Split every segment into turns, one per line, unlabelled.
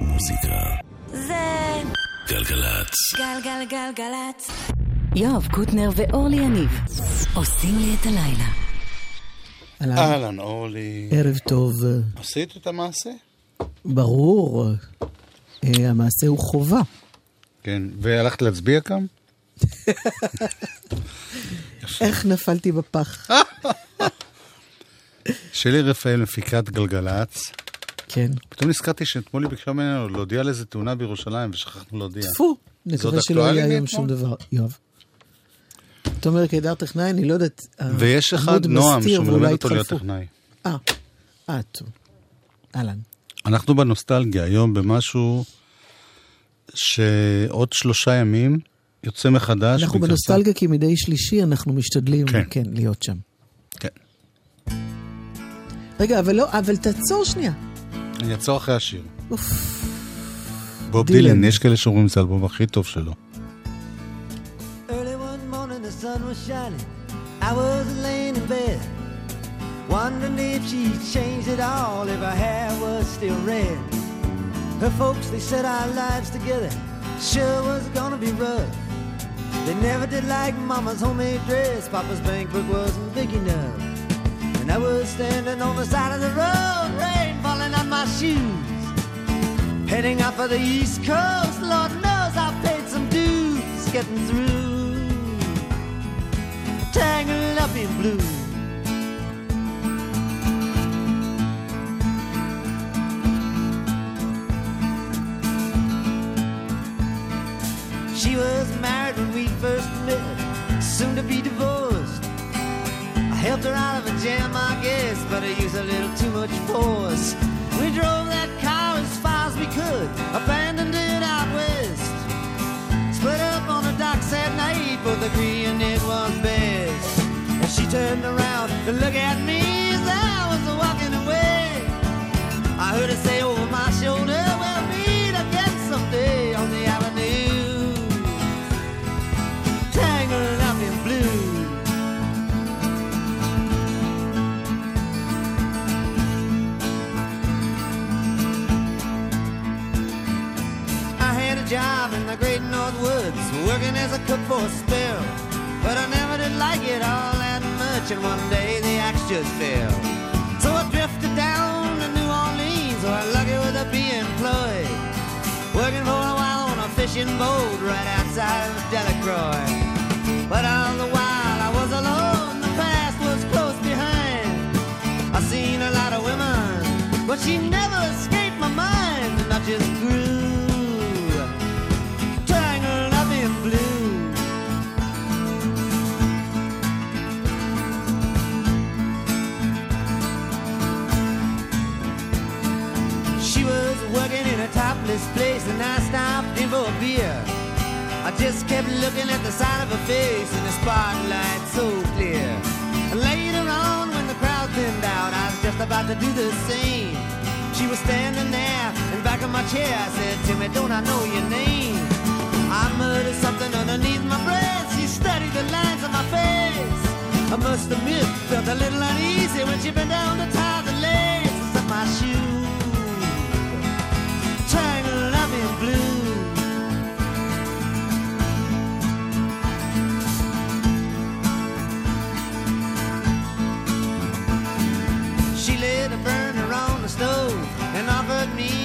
מוזיקה.
זה
גלגלצ.
גלגלגלגלצ.
יואב קוטנר ואורלי יניב עושים לי את הלילה.
אהלן,
אהלן, אורלי.
ערב טוב.
עשית את המעשה?
ברור, אה, המעשה הוא חובה.
כן. והלכת להצביע כאן?
איך נפלתי בפח?
שלי רפאל, מפיקת גלגלצ.
כן.
פתאום נזכרתי שאתמול היא ביקשה ממנו להודיע על איזה תאונה בירושלים, ושכחנו להודיע.
טפו, נקווה שלא
אקטואלי
יהיה היום? שום דבר. יואב. תומר קידר טכנאי, אני לא יודעת.
ויש אחד, נועם,
מסתיר
שהוא
ואולי
מלמד אותו להיות. טכנאי.
אה, אה, טוב. אהלן.
אנחנו בנוסטלגיה, היום במשהו שעוד שלושה ימים יוצא מחדש.
אנחנו בנוסטלגיה כי מדי שלישי אנחנו משתדלים,
כן.
כן, להיות שם.
כן.
רגע, אבל לא, אבל תעצור שנייה.
אני אעצור אחרי השיר. בוב
דילן.
יש כאלה שאומרים זה האלבום הכי טוב שלו.
Early one morning the sun was shining. I was laying in bed, wondering if she'd changed it all, if her hair was still red. Her folks, they said our lives together sure was gonna be rough. They never did like Mama's homemade dress, Papa's bank book wasn't big enough. And I was standing on the side of the road, rain falling on my shoes. Heading out for the East Coast, Lord knows I paid some dues getting through. Tangled up in blue. I used a little too much force. We drove that car as far as we could, abandoned it out west. Split up on the docks at night, both agreeing it was best. And she turned around to look at me as I was walking away. I heard her say cook for a spell. But I never did like it all that much, and one day the axe just fell. So I drifted down to New Orleans, where I lucky with a be employed. Working for a while on a fishing boat right outside of Delacroix. But all the while I was alone, the past was close behind. I seen a lot of women, but she never escaped my mind, and I just topless place, and I stopped in for a beer. I just kept looking at the side of her face in the spotlight so clear. And later on, when the crowd thinned out, I was just about to do the same. She was standing there in back of my chair. I said, Timmy, don't I know your name? I muttered something underneath my breath. She studied the lines on my face. I must admit, felt a little uneasy when she bent down to tie the laces of my shoe.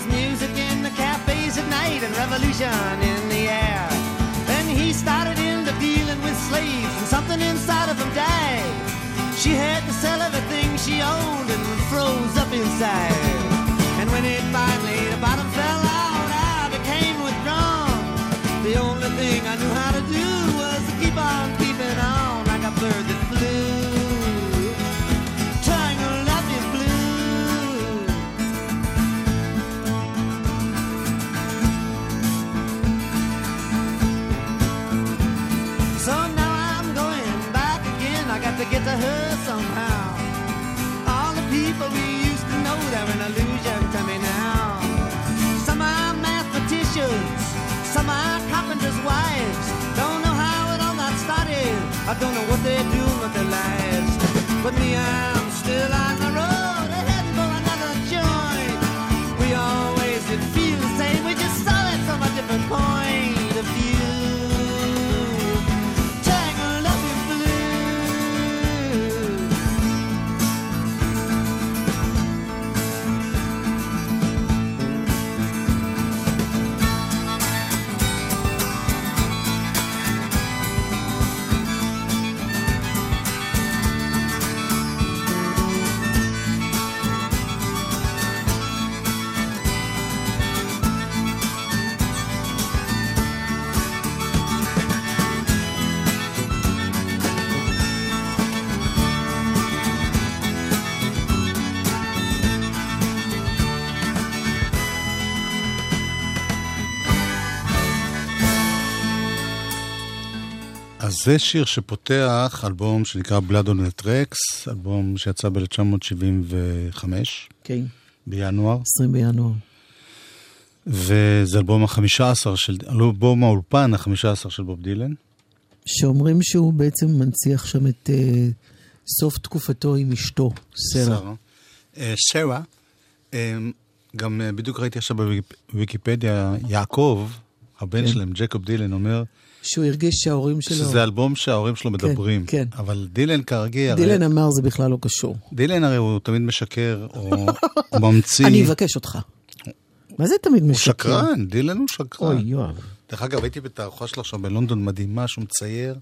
was music in the cafes at night and revolution in the air. Then he started into dealing with slaves and something inside of him died. She had to sell everything she owned and froze up inside. And when it finally, the bottom fell out, I became withdrawn. The only thing I knew how to
do זה שיר שפותח אלבום שנקרא Blood on the Tracks, אלבום שיצא ב-1975,
כן,
בינואר,
20 בינואר.
וזה אלבום החמישה עשר של, אלבום האולפן החמישה עשר של בוב דילן.
שאומרים שהוא בעצם מנציח שם את אה, סוף תקופתו עם אשתו, סרה.
שרה, אה, גם אה, בדיוק ראיתי עכשיו בוויקיפדיה, יעקב, הבן
כן.
שלהם, ג'קוב דילן, אומר
שהוא הרגיש שההורים שלו...
שזה אלבום שההורים שלו מדברים.
כן.
אבל דילן כרגיל, הרי-
דילן אמר זה בכלל לא קשור.
דילן הרי הוא תמיד משקר, או הוא ממציא.
אני אבקש אותך. מה זה תמיד
הוא
משקר?
שקרן, דילן הוא שקרן.
אוי, יואב.
דרך אגב, הייתי בתערוכה שלו עכשיו בלונדון מדהימה, שהוא מצייר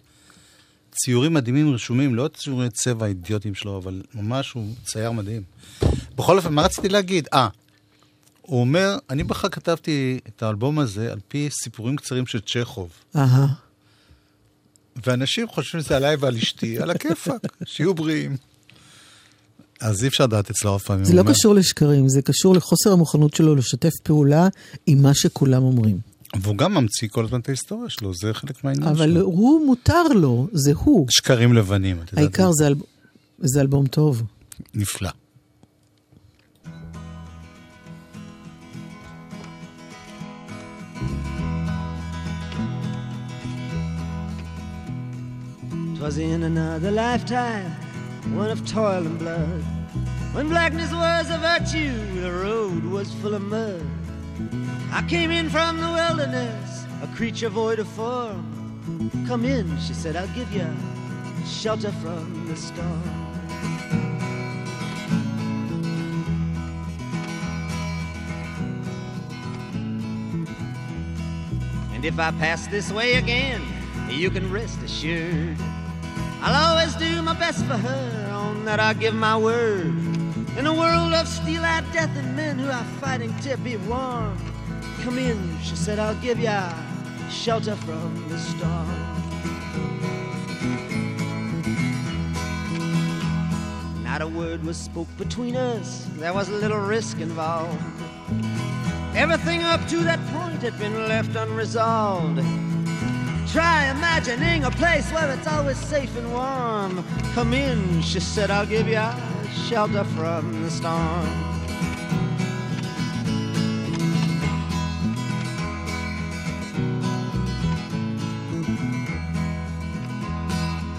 ציורים מדהימים רשומים, לא ציורי צבע אידיוטיים שלו, אבל ממש הוא צייר מדהים. בכל אופן, מה רציתי להגיד? אה, הוא אומר, אני בכלל כתבתי את האלבום הזה על פי סיפורים קצרים של צ'כוב,
אהה.
ואנשים חושבים שזה עליי ועל אשתי, על הכיפאק, שיהיו בריאים. אז אי אפשר לדעת אצלו אף פעם.
זה לא קשור לשקרים, זה קשור לחוסר המוכנות שלו לשתף פעולה עם מה שכולם אומרים.
והוא גם ממציא כל הזמן את ההיסטוריה שלו, זה חלק מהעניין
אבל
שלו.
הוא מותר לו, זה הוא.
שקרים לבנים, את יודעת.
העיקר זה אלבום טוב.
נפלא.
Twas in another lifetime, one of toil and blood. When blackness was a virtue, the road was full of mud. I came in from the wilderness, a creature void of form. Come in, she said, I'll give you shelter from the storm. And if I pass this way again, you can rest assured. I'll always do my best for her, on that I give my word. In a world of steel-eyed death and men who are fighting to be warm. Come in, she said, I'll give ya shelter from the storm. Not a word was spoke between us, there was a little risk involved. Everything up to that point had been left unresolved. Try imagining a place where it's always safe and warm. Come in, she said, I'll give you shelter from the storm.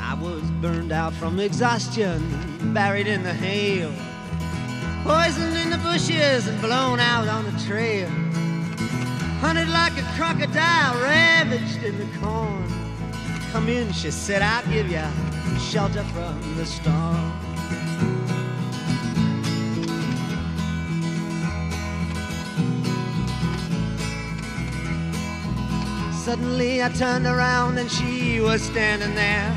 I was burned out from exhaustion, buried in the hail, poisoned in the bushes and blown out on the trail. Hunted like crocodile, ravaged in the corn. Come in, she said, I'll give you shelter from the storm. Suddenly I turned around and she was standing there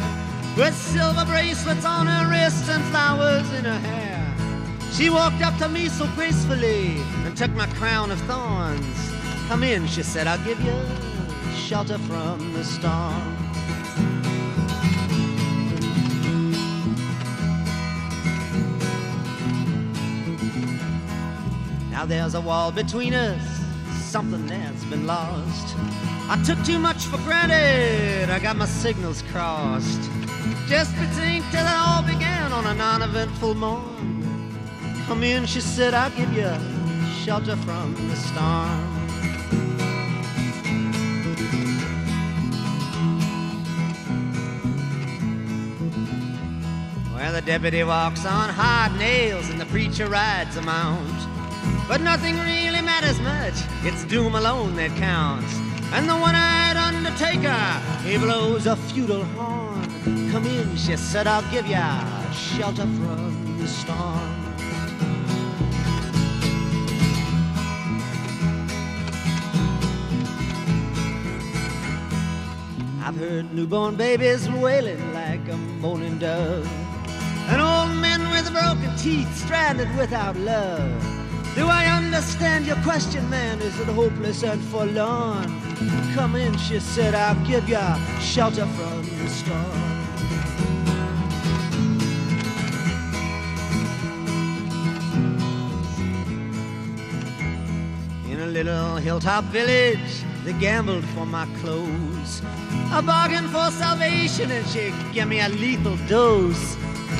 with silver bracelets on her wrists and flowers in her hair. She walked up to me so gracefully and took my crown of thorns. Come in, she said, I'll give you shelter from the storm. Now there's a wall between us, something that's been lost. I took too much for granted, I got my signals crossed. Just pretend till it all began on a non eventful morn. Come in, she said, I'll give you shelter from the storm. Deputy walks on hard nails and the preacher rides a mount. But nothing really matters much, it's doom alone that counts. And the one-eyed undertaker, he blows a feudal horn. Come in, she said, I'll give ya shelter from the storm. I've heard newborn babies wailing like a moaning dove, and old men with broken teeth stranded without love. Do I understand your question, man? Is it hopeless and forlorn? Come in, she said, I'll give you shelter from the storm. In a little hilltop village, they gambled for my clothes. I bargained for salvation and she gave me a lethal dose.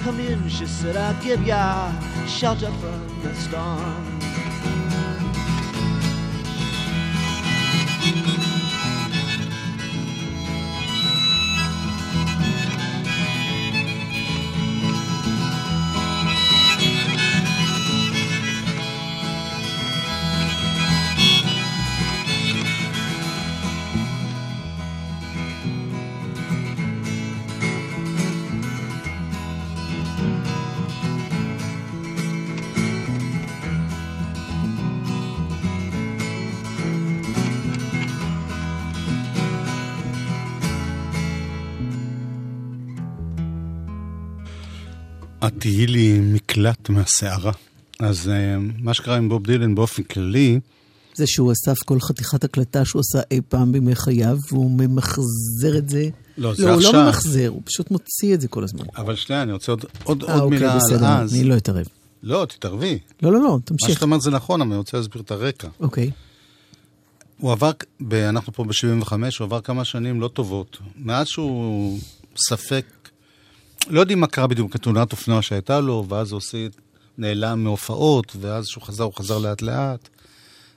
Come in, she said, I'll give ya shelter from the storm.
תהיי לי מקלט מהסערה. אז אה, מה שקרה עם בוב דילן באופן כללי,
זה שהוא אסף כל חתיכת הקלטה שהוא עשה אי פעם בימי חייו, והוא ממחזר את זה.
לא, זה
לא, הוא
עכשיו.
לא ממחזר, הוא פשוט מוציא את זה כל הזמן.
אבל שנייה, אני רוצה עוד, עוד,
אה,
עוד
אוקיי,
מילה על
בסדר,
אז.
אני לא אתערב.
לא, תתערבי.
לא, לא, לא,
מה
תמשיך.
שאת אומרת זה נכון, אבל אני רוצה להסביר את הרקע.
אוקיי.
הוא עבר, אנחנו פה ב-75, הוא עבר כמה שנים לא טובות. מאז שהוא ספק, לא יודעים מה קרה בדיוק כתאונת אופנוע שהייתה לו, ואז הוא עושה, נעלם מהופעות, ואז כשהוא חזר, הוא חזר לאט לאט,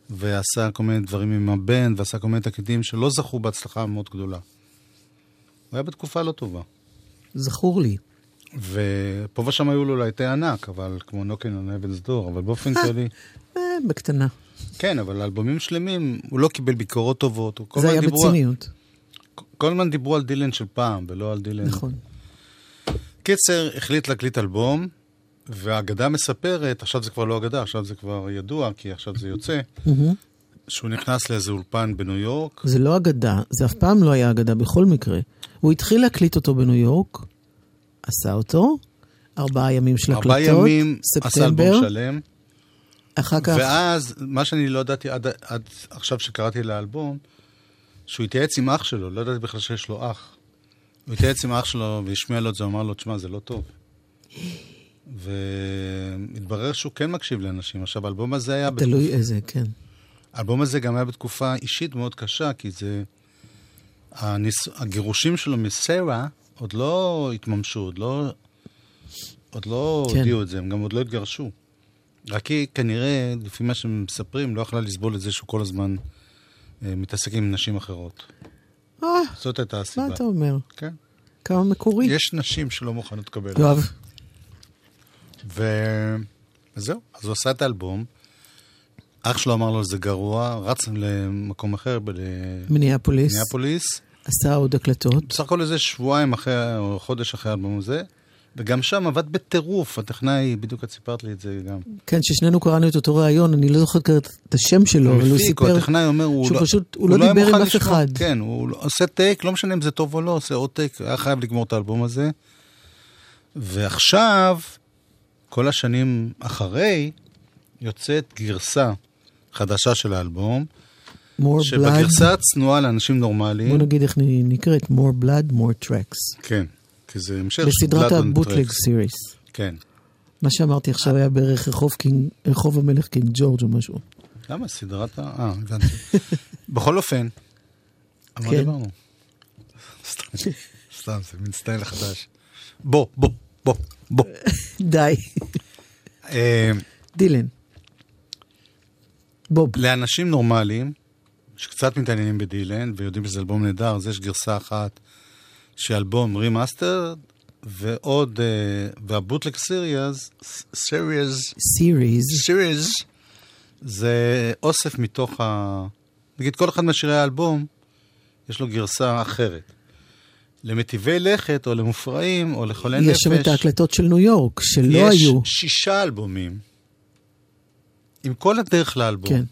ועשה כל מיני דברים עם הבן, ועשה כל מיני תקליטים שלא זכו בהצלחה מאוד גדולה. הוא היה בתקופה לא טובה.
זכור לי.
ופה ושם היו לו להיטי ענק, אבל כמו נוקין על אבן סדור, אבל באופן כללי...
אה, בקטנה.
כן, אבל אלבומים שלמים, הוא לא קיבל ביקורות טובות.
זה היה בציניות.
כל הזמן דיברו על דילן של פעם, ולא על דילן...
נכון.
קיצר, החליט להקליט אלבום, והאגדה מספרת, עכשיו זה כבר לא אגדה, עכשיו זה כבר ידוע, כי עכשיו זה יוצא,
מהמם.
שהוא נכנס לאיזה אולפן בניו יורק,
זה לא אגדה, זה אף פעם לא היה אגדה בכל מקרה. הוא התחיל להקליט אותו בניו יורק, עשה אותו, ארבעה ימים של
ארבעה
הקלטות,
ימים עשה
ספטמבר,
אלבום שלם,
אחר כך,
ואז, מה שאני לא ידעתי עד, עד עכשיו שקראתי לאלבום, שהוא התייעץ עם אח שלו, לא ידעתי בכלל שיש לו אח. הוא התייעץ עם אח שלו והשמיע לו את זה, אמר לו, תשמע, זה לא טוב. והתברר שהוא כן מקשיב לאנשים. עכשיו, האלבום הזה היה...
תלוי איזה, כן.
האלבום הזה גם היה בתקופה אישית מאוד קשה, כי זה... הניס... הגירושים שלו מסרה עוד לא התממשו, עוד לא, עוד לא
כן.
הודיעו את זה, הם גם עוד לא התגרשו. רק היא כנראה, לפי מה שמספרים, לא יכלה לסבול את זה שהוא כל הזמן אה, מתעסק עם נשים אחרות.
אה,
זאת הייתה הסיבה.
מה אתה אומר?
כן.
כמה מקורי.
יש נשים שלא מוכנות לקבל את זה.
יואב,
ו... וזהו, אז הוא עשה את האלבום. אח שלו אמר לו, זה גרוע, רץ למקום אחר,
מיניאפוליס,
בניאפוליס.
עשה עוד הקלטות.
בסך הכל איזה שבועיים אחרי, או חודש אחרי האלבום הזה, וגם שם עבד בטירוף, הטכנאי, בדיוק את סיפרת לי את זה גם.
כן, ששנינו קראנו את אותו ראיון, אני לא כרגע את השם שלו, אבל הוא סיפר
הטכנאי אומר, הוא
שהוא
לא...
פשוט, הוא לא
היה
דיבר עם אף. אחד.
כן, הוא לא- עושה טייק, לא משנה אם זה טוב או לא, עושה עוד טייק, היה חייב לגמור את האלבום הזה. ועכשיו, כל השנים אחרי, יוצאת גרסה חדשה של האלבום,
more
שבגרסה הצנועה לאנשים
בוא
נורמליים,
נגיד איך נקראת, more blood, more tracks.
כן, כי זה המשך של
בסדרת ה
bootleg.
series.
כן.
מה שאמרתי עכשיו היה בערך רחוב, קינג, רחוב המלך קינג ג'ורג' או משהו.
למה? סדרת ה... אה, הבנתי. בכל אופן, על מה
כן.
דיברנו? סתם, סתם, זה מין סטייל חדש. בוא, בוא, בוא, בוא.
די.
אה,
דילן. בוב.
לאנשים נורמליים, שקצת מתעניינים בדילן ויודעים שזה אלבום נהדר, אז יש גרסה אחת של אלבום remaster, ועוד, אה, וה bootleg series,
series,
series. series, זה אוסף מתוך ה... נגיד כל אחד משירי האלבום, יש לו גרסה אחרת. למטיבי לכת, או למופרעים, או לחולי נפש.
יש שם את ההקלטות של ניו יורק, שלא
יש
היו.
שישה אלבומים, עם כל הדרך לאלבום.
כן.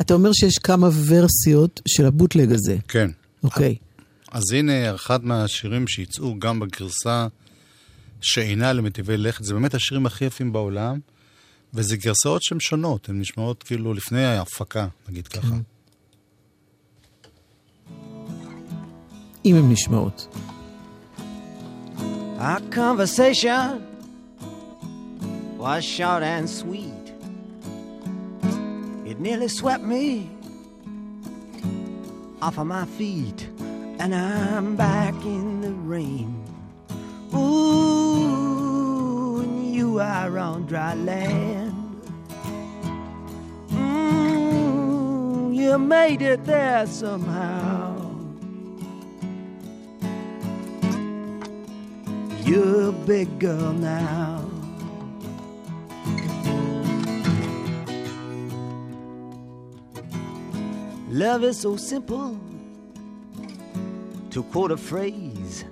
אתה אומר שיש כמה ורסיות של הבוטלג הזה.
כן.
אוקיי.
אז הנה אחד מהשירים שיצאו גם בגרסה שאינה למטיבי לכת, זה באמת השירים הכי יפים בעולם, וזה גרסאות שהן שונות, הן נשמעות כאילו לפני ההפקה, נגיד ככה.
אם הן נשמעות.
Our conversation was short and sweet. It nearly swept me off of my feet, and I'm back in the rain. Ooh, and you are on dry land. Mm, you made it there somehow. You're a big girl now. Love is so simple. To quote a phrase,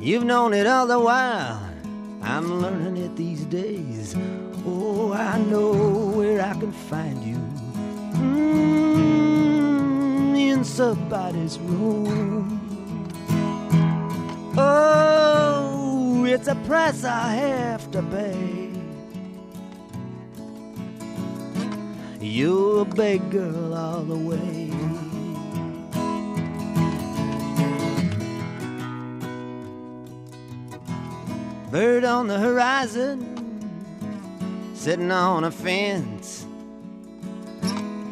you've known it all the while. I'm learning it these days. Oh, I know where I can find you. Mm, in somebody's room. Oh, it's a price I have to pay. You're a big girl all the way. Bird on the horizon, sitting on a fence.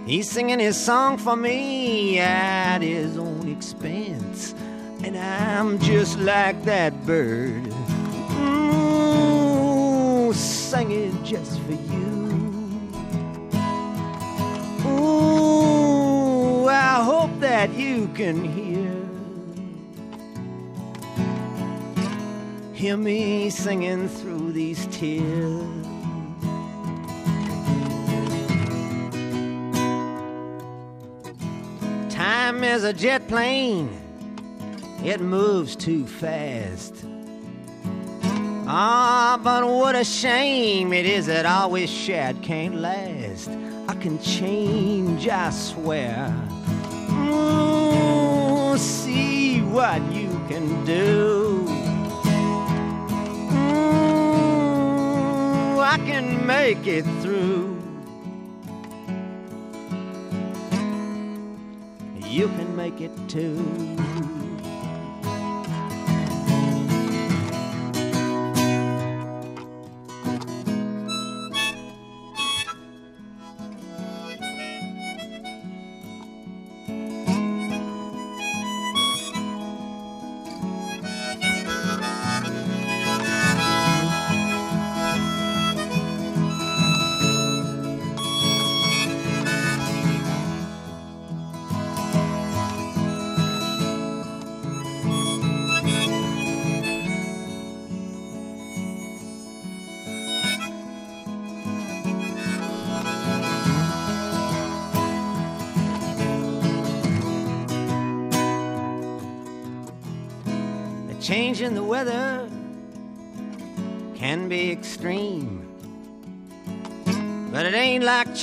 He's singing his song for me at his own expense. And I'm just like that bird. Ooh, singing just for you. Ooh, I hope that you can hear. Hear me singing through these tears. Time is a jet plane it moves too fast. Ah, but what a shame it is that we shared can't last. I can change, I swear. Ooh, see what you can do. I can make it through. You can make it too.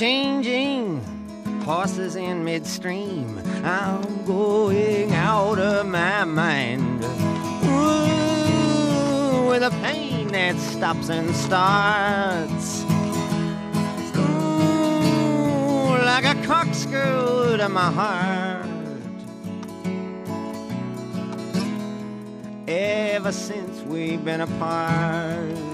Changing horses in midstream. I'm going out of my mind Ooh, with a pain that stops and starts. Ooh, like a corkscrew to my heart. ever since we've been apart.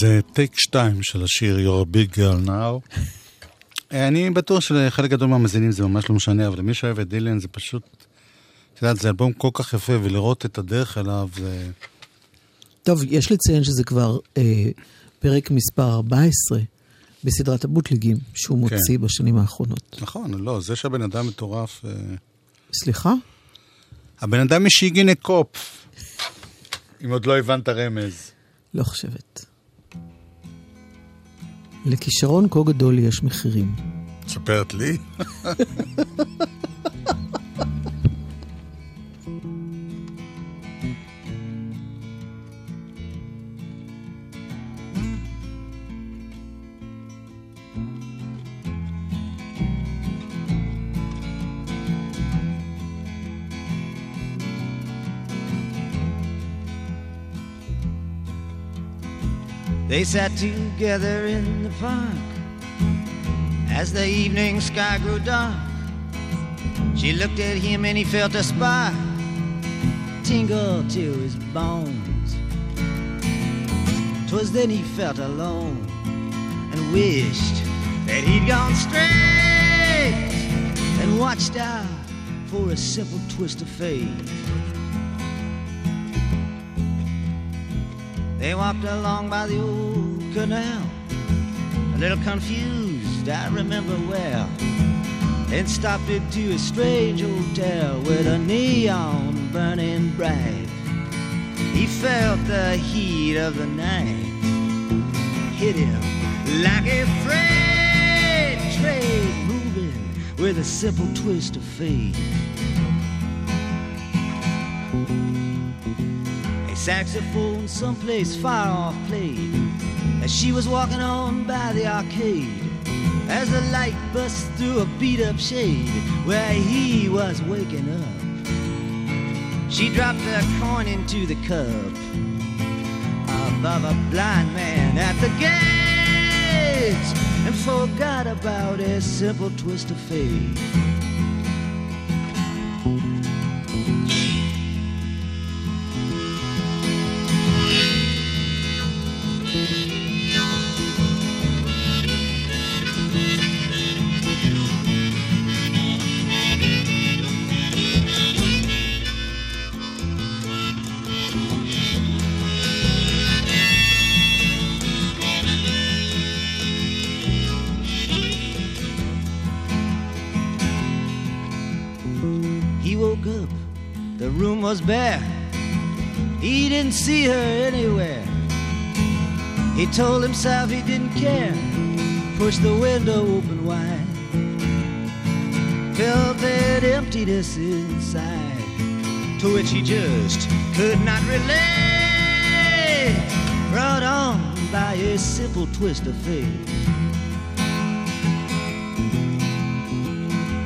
זה טייק 2 של השיר You're a Big Girl Now. אני בטוח שלחלק גדול מהמאזינים זה ממש לא משנה, אבל למי שאוהב את דילן זה פשוט, את יודעת, זה אלבום כל כך יפה, ולראות את הדרך אליו זה...
טוב, יש לציין שזה כבר אה, פרק מספר 14 בסדרת הבוטליגים שהוא
כן.
מוציא בשנים האחרונות.
נכון, לא, זה שהבן אדם מטורף... אה,
סליחה?
הבן אדם משיגי קופ. אם עוד לא הבנת רמז.
לא חושבת. לכישרון כה גדול יש מחירים.
ספרת לי?
They sat together in the park as the evening sky grew dark. She looked at him and he felt a spark tingle to his bones. Twas then he felt alone and wished that he'd gone straight and watched out for a simple twist of fate. They walked along by the old canal, a little confused, I remember well. Then stopped into a strange hotel with a neon burning bright. He felt the heat of the night hit him like a freight train moving with a simple twist of fate. Saxophone someplace far off played as she was walking on by the arcade. As the light bust through a beat up shade where he was waking up, she dropped a coin into the cup above a blind man at the gates and forgot about a simple twist of fate. Didn't see her anywhere. He told himself he didn't care. Pushed the window open wide. Felt that emptiness inside, to which he just could not relate. Brought on by a simple twist of fate.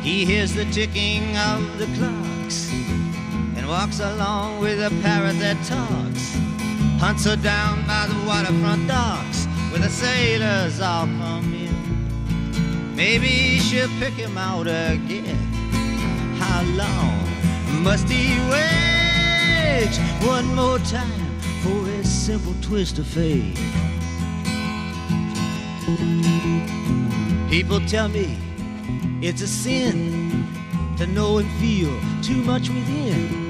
He hears the ticking of the clocks and walks along with a parrot that talks. Hunts her down by the waterfront docks where the sailors all come in. Maybe she'll pick him out again. How long must he wait? One more time for a simple twist of fate. People tell me it's a sin to know and feel too much within.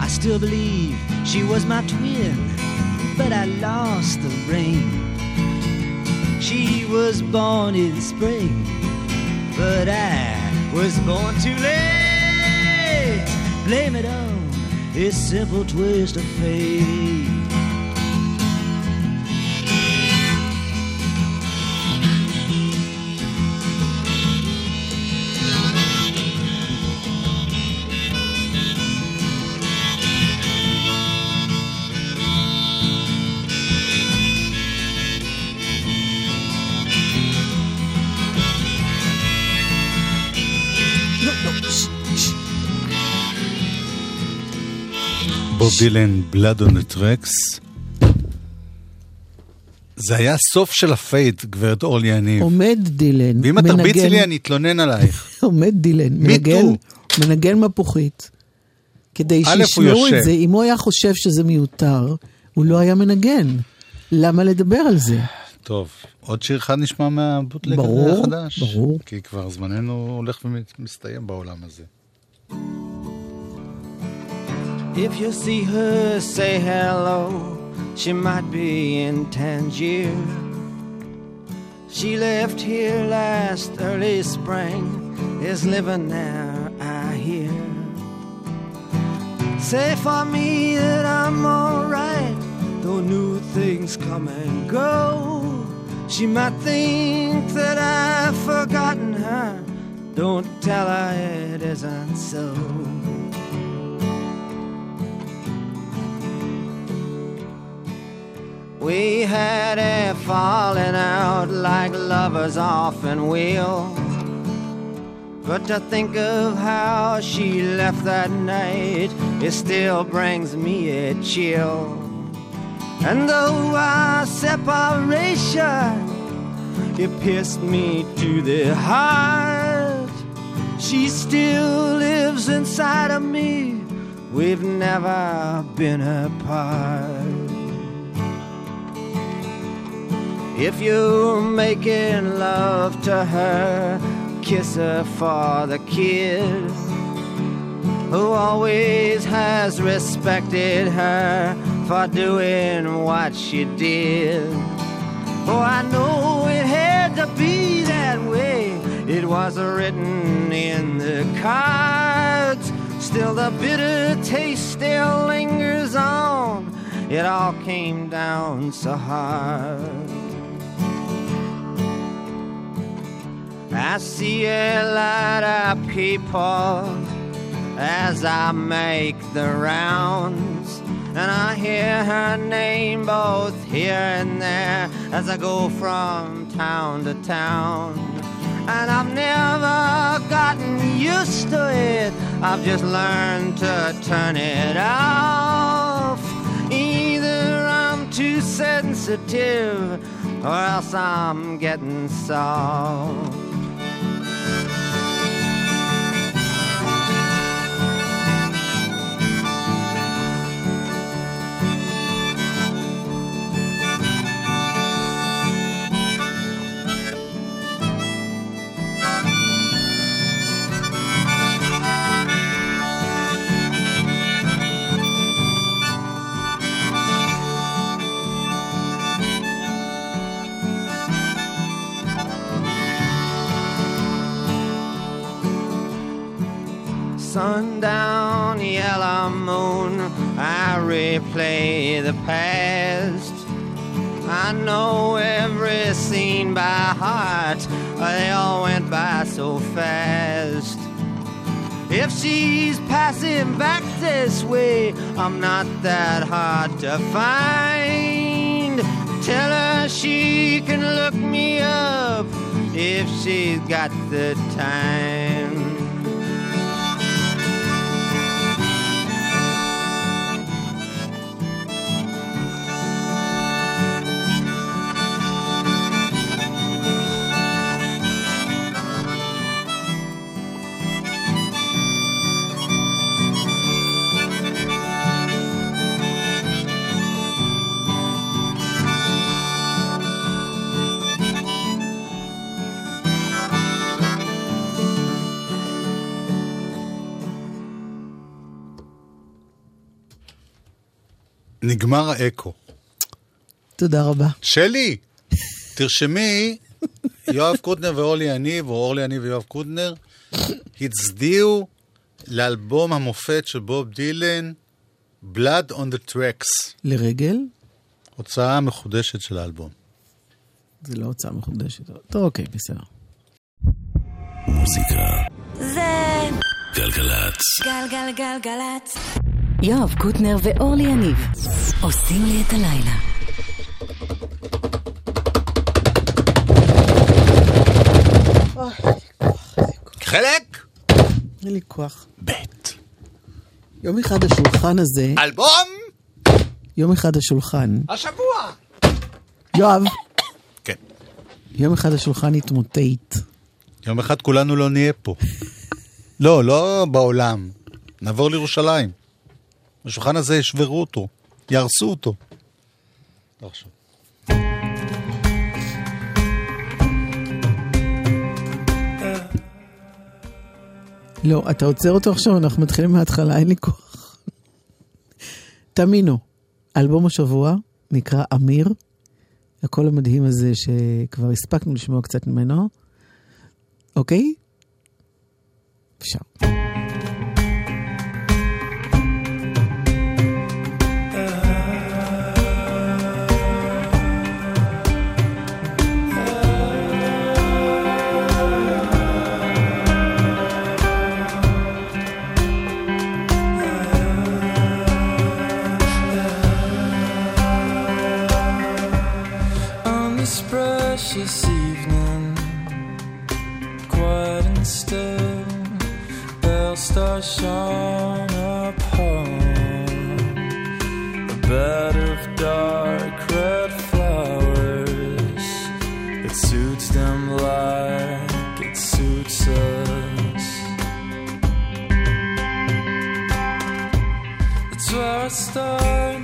I still believe she was my twin, but I lost the rain. She was born in spring, but I was born too late. Blame it on this simple twist of fate.
דילן, on the Tracks. זה היה סוף של ה fight, גברת אורלי יניב.
עומד דילן,
ואם את תרביצי לי, אני אתלונן עלייך.
עומד דילן, מנגן. מנגן מפוחית. כדי שישמעו. את זה, אם הוא היה חושב שזה מיותר, הוא לא היה מנגן. למה לדבר על זה?
טוב, עוד שיר אחד נשמע מה bootleg
ברור,
החדש.
ברור.
כי כבר זמננו הולך ומסתיים בעולם הזה.
If you see her, say hello. She might be in Tangier. She left here last early spring, is living there, I hear. Say for me that I'm alright, though new things come and go. She might think that I've forgotten her. Don't tell her it isn't so. We had a falling out like lovers often will. But to think of how she left that night, it still brings me a chill. And though our separation, it pierced me to the heart, she still lives inside of me. We've never been apart. If you're making love to her, kiss her for the kid who always has respected her for doing what she did. Oh, I know it had to be that way. It was written in the cards. Still, the bitter taste still lingers on. It all came down so hard. I see a lot of people as I make the rounds. And I hear her name both here and there as I go from town to town. And I've never gotten used to it, I've just learned to turn it off. Either I'm too sensitive or else I'm getting soft. Replay the past. I know every scene by heart They all went by so fast. If she's passing back this way I'm not that hard to find. Tell her she can look me up If she's got the time
נגמר האקו.
תודה רבה.
שלי, תרשמי, יואב קוטנר ואורלי יניב, או אורלי יניב ויואב קוטנר, הצדיעו לאלבום המופת של בוב דילן, Blood on the Tracks,
לרגל?
הוצאה מחודשת של האלבום.
זה לא הוצאה מחודשת. טוב, אוקיי, בסדר.
זה
גלגלצ.
גלגלגלגלצ.
יואב קוטנר ואורלי יניב עושים לי את הלילה.
חלק
אין לי כוח.
ב'.
יום אחד השולחן הזה,
אלבום
יום אחד השולחן,
השבוע!
יואב,
כן.
יום אחד השולחן התמוטט.
יום אחד כולנו לא נהיה פה. לא, לא בעולם. נעבור לירושלים. השולחן הזה ישברו אותו, יהרסו אותו. לא עכשיו.
לא, אתה עוצר אותו עכשיו, אנחנו מתחילים מההתחלה, אין לי כוח. תאמינו, אלבום השבוע נקרא אמיר, הקול המדהים הזה שכבר הספקנו לשמוע קצת ממנו, אוקיי? אפשר.
Precious evening, quiet and still, pale star shone upon a bed of dark red flowers. It suits them like it suits us. It's where I start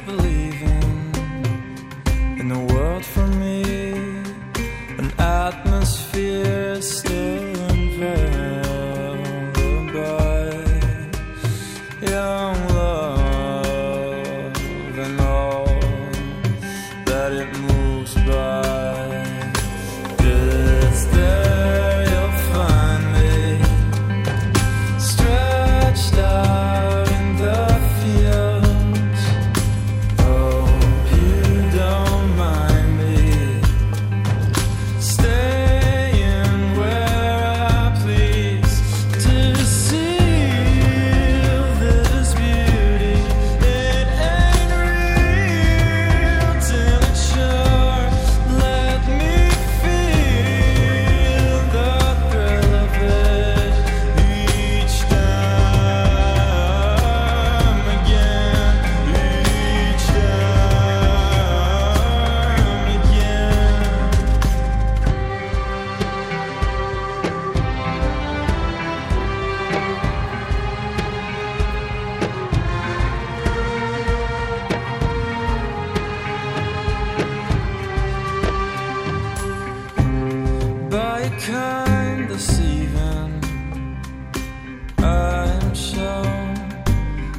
I am shown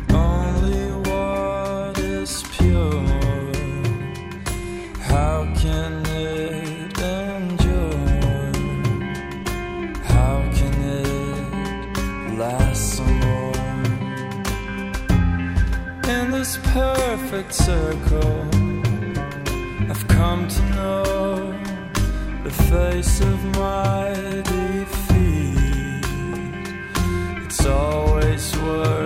only what is pure. How can it endure? How can it last some more? In this perfect circle, I've come to know face of my defeat. It's always worth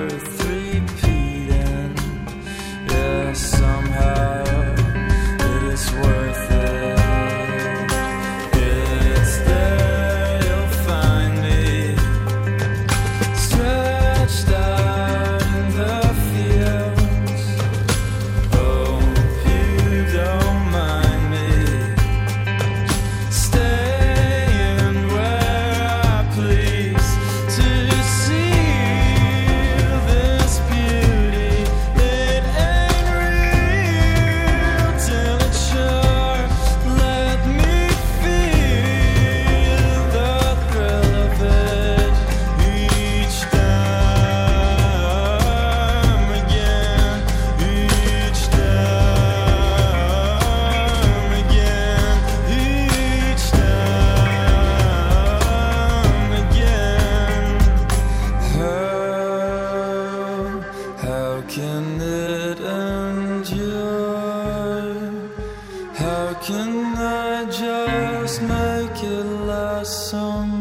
How can I just make it last some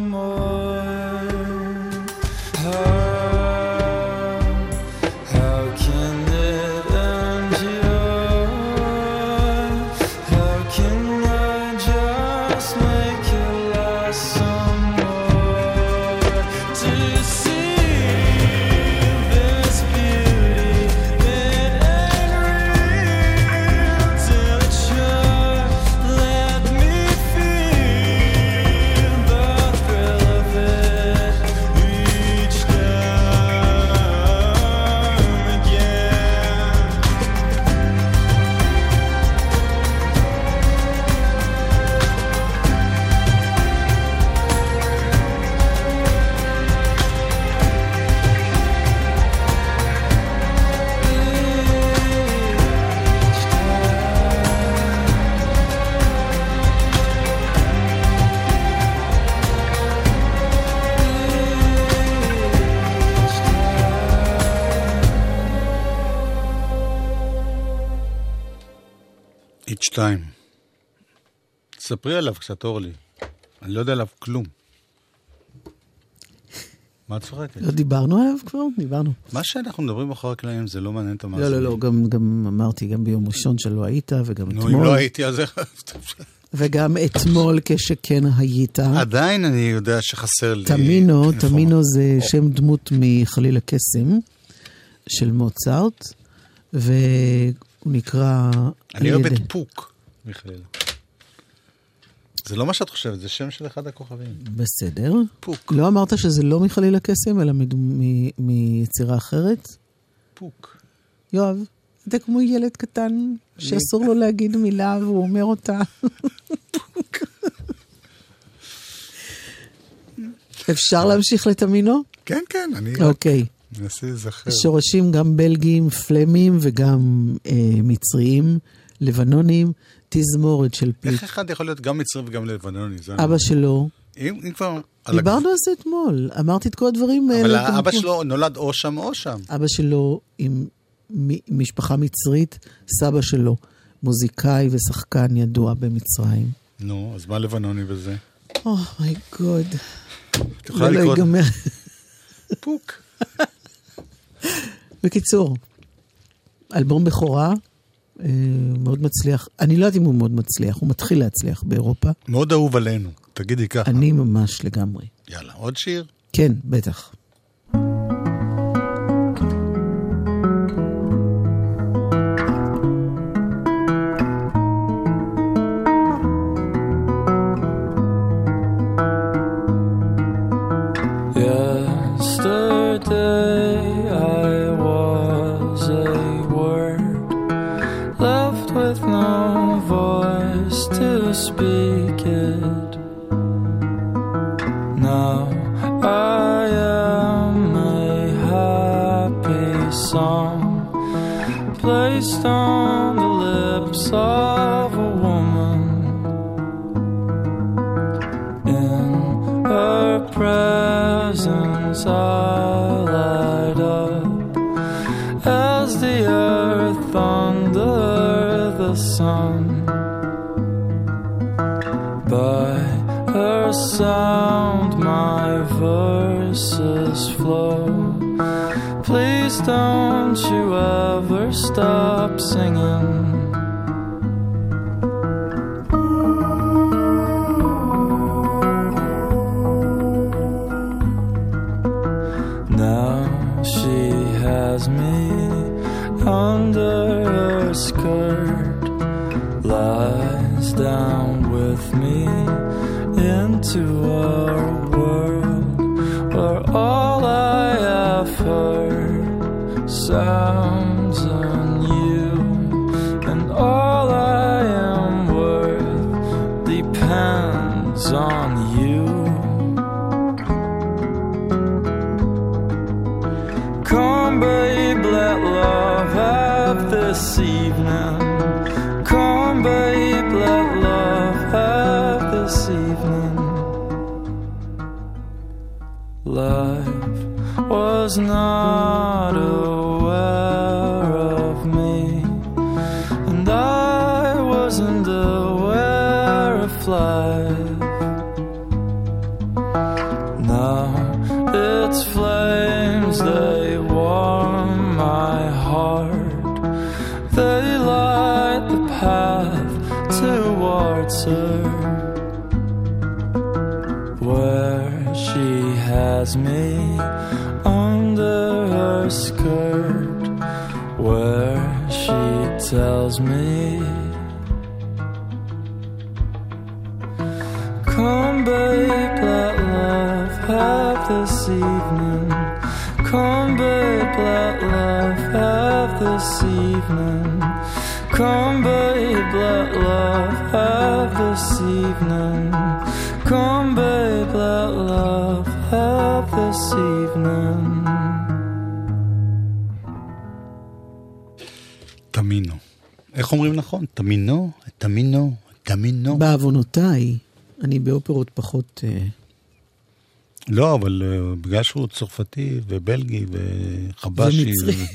ספרי עליו קצת, אורלי. אני לא יודע עליו כלום. מה את צוחקת?
לא דיברנו עליו כבר? דיברנו.
מה שאנחנו מדברים אחרי הקלעים זה לא מעניין את
לא,
המאזינים.
לא, לא, גם, גם אמרתי, גם ביום ראשון שלא היית, וגם
נו, אם
אתמול,
לא הייתי, אז איך...
וגם אתמול כשכן היית.
עדיין אני יודע שחסר לי...
תמינו. תמינו זה שם דמות מחליל הקסם של מוצרט, והוא נקרא...
אני אוהב את פוק, מיכאל. זה לא מה שאת חושבת, זה שם של אחד הכוכבים.
בסדר.
פוק.
לא אמרת שזה לא מחליל הקסם, אלא מיצירה אחרת?
פוק.
יואב, אתה כמו ילד קטן שאסור לו להגיד מילה והוא אומר אותה. אפשר להמשיך לתמינו?
כן, כן, אני
אוקיי.
מנסה להיזכר.
שורשים גם בלגיים, פלמים וגם אה, מצריים, לבנונים, תזמורת של פיט.
איך אחד יכול להיות גם מצרי וגם לבנוני?
אבא שלו,
אני- אם אם כבר...
דיברנו על זה אתמול, אמרתי את כל הדברים. האלה.
אבל
גם
האבא. שלו נולד או שם או שם.
אבא שלו עם משפחה מצרית, סבא שלו מוזיקאי ושחקן ידוע במצרים.
נו, אז מה לבנוני בזה?
oh my god.
את יכולה
זה לא
לקרוא...
ייגמר.
פוק.
בקיצור, אלבום בכורה, מאוד מצליח. אני לא יודעת אם הוא מאוד מצליח, הוא מתחיל להצליח באירופה.
מאוד אהוב עלינו, תגידי ככה.
אני ממש לגמרי.
יאללה, עוד שיר?
כן, בטח.
Song placed on the lips of a woman. In her presence I light up as the earth under the sun. Don't you ever stop singing. Its flames they warm my heart. They light the path towards her. Where she has me under her skirt. Where she tells me this evening. Come, babe, let love have this evening. Come, babe, let love have this evening.
תמינו. איך אומרים נכון? תמינו? תמינו? תמינו?
בעוונותיי, אני באופרות פחות... אה,
לא, אבל אה, בגלל שהוא צרפתי ובלגי וחבשי...
ומצרי.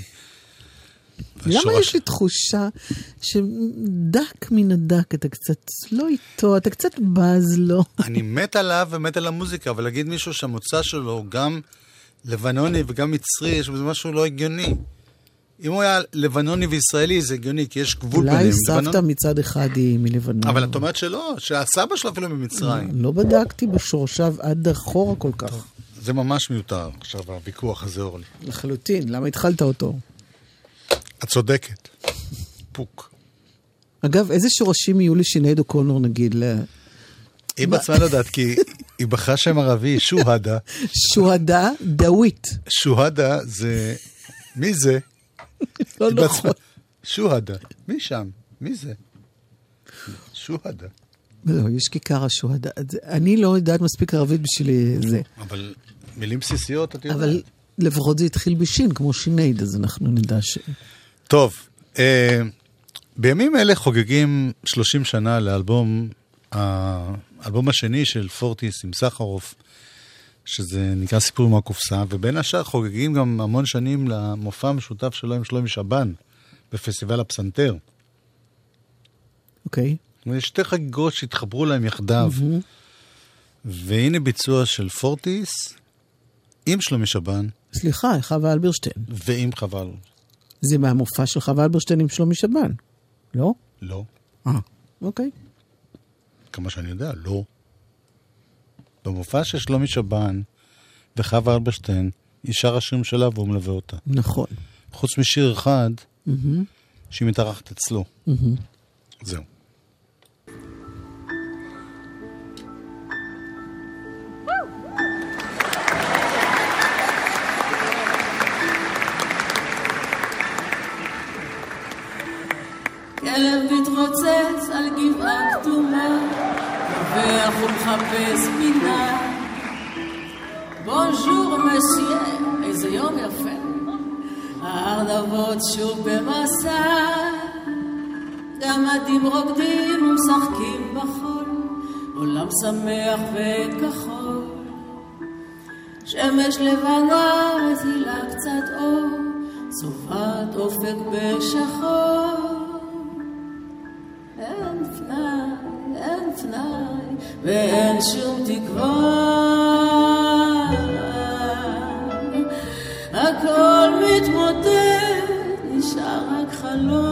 למה
השורש-
יש לי תחושה שדק מן הדק אתה קצת לא איתו, אתה קצת בז לו.
אני מת עליו ומת על המוזיקה, אבל להגיד מישהו שהמוצא שלו הוא גם לבנוני וגם מצרי, יש בזה משהו לא הגיוני. אם הוא היה לבנוני וישראלי זה הגיוני, כי יש גבול
אולי
ביניהם.
סבתא
לבנון-
מצד אחד היא מלבנון.
אבל את אומרת שלא, שהסבא שלו אפילו ממצרים.
לא בדקתי בשורשיו עד אחורה כל כך.
זה ממש מיותר, עכשיו הוויכוח הזה, אורלי.
לחלוטין, למה התחלת אותו?
את צודקת. פוק.
אגב, איזה שורשים יהיו לשינייד אוקונור נגיד? ל-
היא בעצמה לא יודעת, כי היא בחרה שם ערבי, שוהדה.
שוהדה דאווית.
שוהדה זה... מי זה?
לא נכון.
שוהדה. מי שם? מי זה? שוהדה.
לא, יש כיכר השוהדה. אני לא יודעת מספיק ערבית בשביל זה.
אבל מילים בסיסיות, את יודעת.
אבל לפחות זה התחיל בשין, כמו שינייד, אז אנחנו נדע ש...
טוב, אה, בימים אלה חוגגים 30 שנה לאלבום, האלבום השני של פורטיס עם סחרוף, שזה נקרא סיפור מהקופסה, ובין השאר חוגגים גם המון שנים למופע המשותף שלו עם שלומי שבן בפסטיבל הפסנתר.
אוקיי?
אומרת, יש שתי חגיגות שהתחברו להם יחדיו. והנה ביצוע של פורטיס עם שלומי שבן
סליחה, חווה אלברשטיין.
ועם חבל.
זה מהמופע של חווה אלברשטיין עם שלומי שבן, לא?
לא,
אה, אוקיי.
כמה שאני יודע, לא. במופע של שלומי שבן וחווה אלברשטיין, היא שרה שירים שלה והוא מלווה אותה.
נכון.
חוץ משיר אחד, שהיא מתארחת אצלו. זהו.
כלב מתרוצץ על גבעה כתומה, רווח ומחפש פינה. בונז'ור מסיה, איזה יום יפה. הארנבות שוב במסע, גמדים רוקדים ומשחקים בחול, עולם שמח וכחול. שמש לבנה מטילה קצת אור, צובעת אופק בשחור. ואין שום תקווה. הכל מתמוטט, נשאר רק חלום.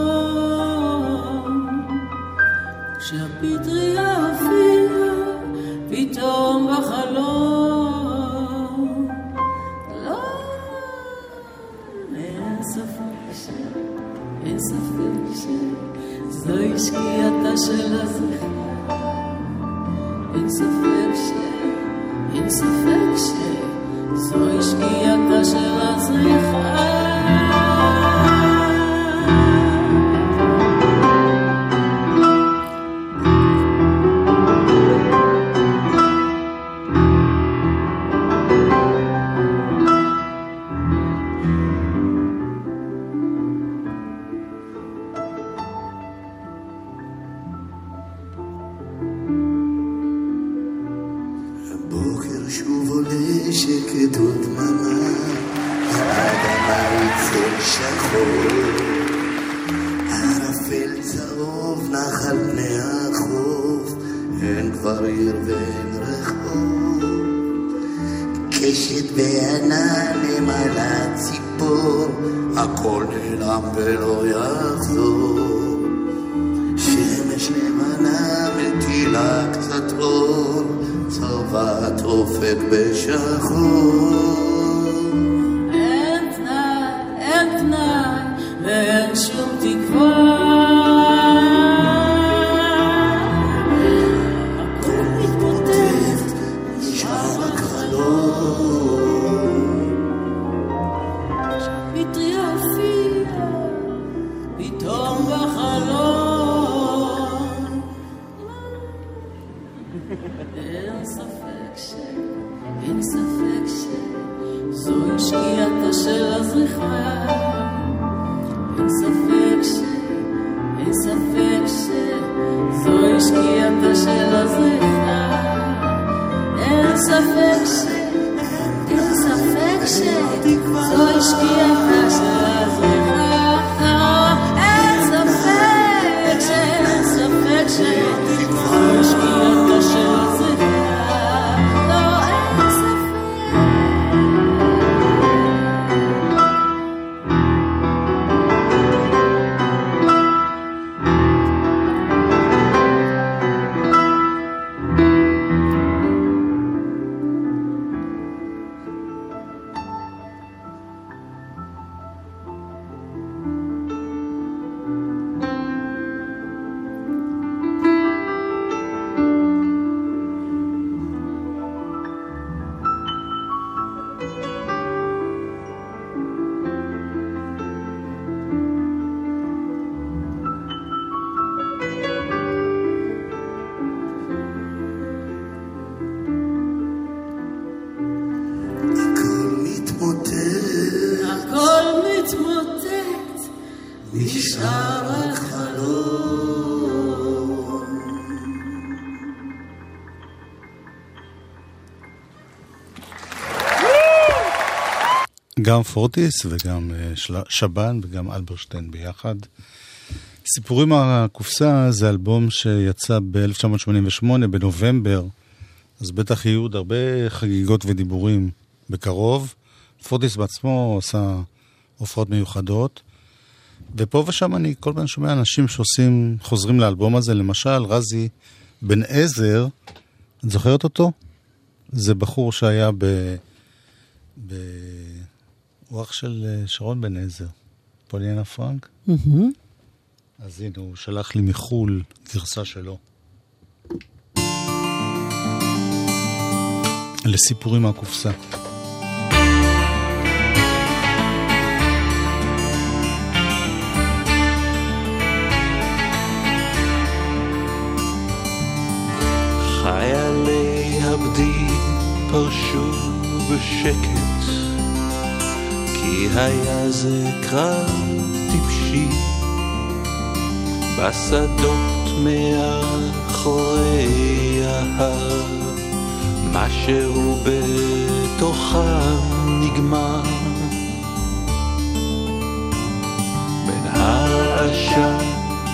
Lucifer. הכל נעלם ולא יחזור. שמש לבנה מטילה קצת אור, צבעת אופק בשחור.
גם פורטיס וגם אה, שבן וגם אלברשטיין ביחד. סיפורים מהקופסה זה אלבום שיצא ב-1988 בנובמבר, אז בטח יהיו עוד הרבה חגיגות ודיבורים בקרוב. פורטיס בעצמו עושה הופעות מיוחדות. ופה ושם אני כל הזמן שומע אנשים שעושים, חוזרים לאלבום הזה, למשל רזי בן עזר, את זוכרת אותו? זה בחור שהיה ב... ב... הוא אח של אה, שרון בן עזר, פוליאנה פרנק. אז הנה, הוא שלח לי מחו"ל גרסה שלו. לסיפורים מהקופסה.
חיילי הבדים פרשו בשקט, היה זה קרב טיפשי. בשדות מאחורי ההר, משהו בתוכם נגמר. בין הרעשה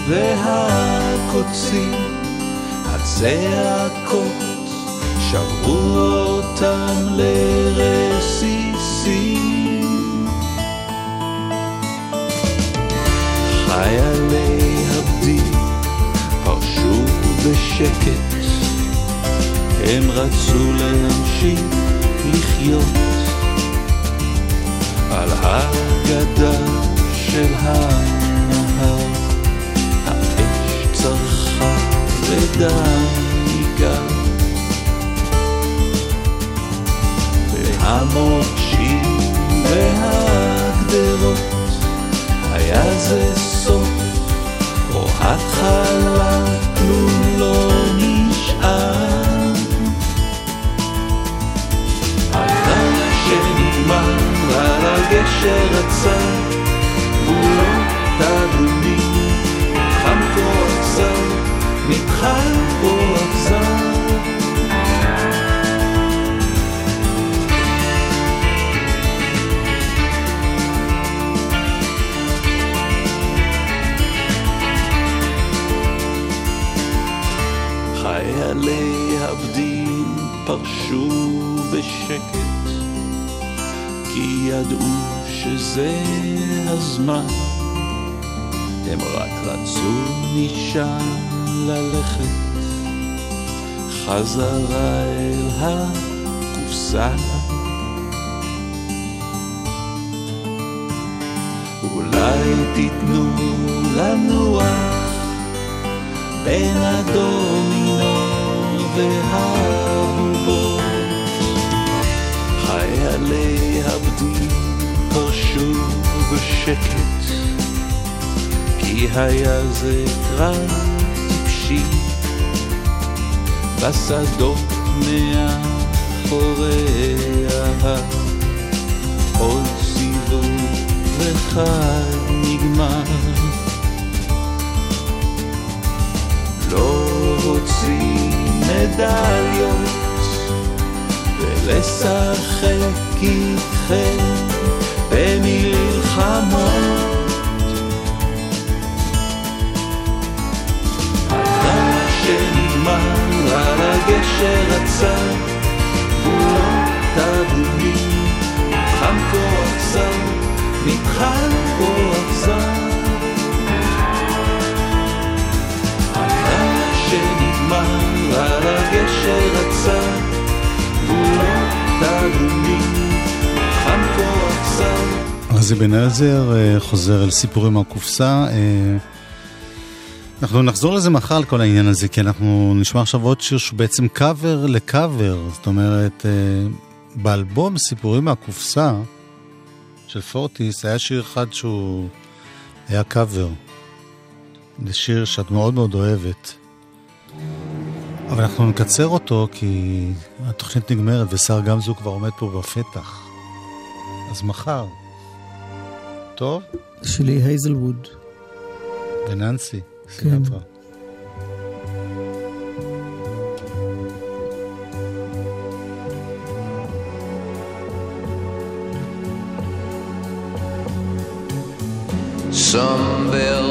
והקוצים הצעקות שברו אותם לרסיסים. חיילי הבדים פרשו בשקט, הם רצו להמשיך לחיות על הגדה של הנהר. האש צרחה ודם ניגר והמוקשים והגדרות היה זה סוף. או התחלה כלום לא נשאר. הלילה שנגמר על הגשר הצר גבולות אדומים חם כה אכזר נבחר כה חיילי הבדים פרשו בשקט כי ידעו שזה הזמן. הם רק רצו משם ללכת חזרה אל הקופסה. אולי תיתנו לנוח בין הדומינו והבובות חיילי הבדים פרשו בשקט כי היה זה קרב טיפשי. בשדות מאחורי ההר עוד סיבוב אחד נגמר. לא רוצים מדליות ולשחק איתכם במלחמות הלילה שנגמר על הגשר הצר גבולות אדומים חם כה אכזר נבחר כה אכזר שנגמר על הגשר הצר גבולות אדומים חם כה אכזר
רזי בן עזר חוזר אל סיפורים מהקופסה. אה, אנחנו נחזור לזה מחר כל העניין הזה, כי אנחנו נשמע עכשיו עוד שיר שהוא בעצם קאבר לקאבר. זאת אומרת, אה, באלבום סיפורים מהקופסה של פורטיס היה שיר אחד שהוא היה קאבר. זה שיר שאת מאוד מאוד אוהבת. אבל אנחנו נקצר אותו כי התוכנית נגמרת ושר גמזו כבר עומד פה בפתח. אז מחר. טוב?
שלי הייזלווד.
וננסי,
כן.
סינטרה.
Some velvet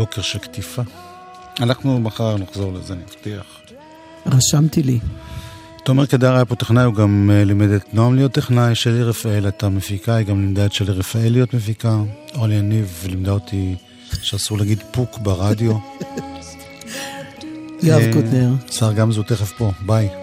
בבוקר של קטיפה. אנחנו מחר נחזור לזה, אני מבטיח.
רשמתי לי.
תומר קדר היה פה טכנאי, הוא גם אה, לימד את נועם להיות טכנאי, שלי רפאל הייתה מפיקה, היא גם לימדה את שלי רפאל להיות מפיקה. אורלי יניב לימדה אותי שאסור להגיד פוק ברדיו.
יואב
אה,
קוטנר.
שר גמזו תכף פה, ביי.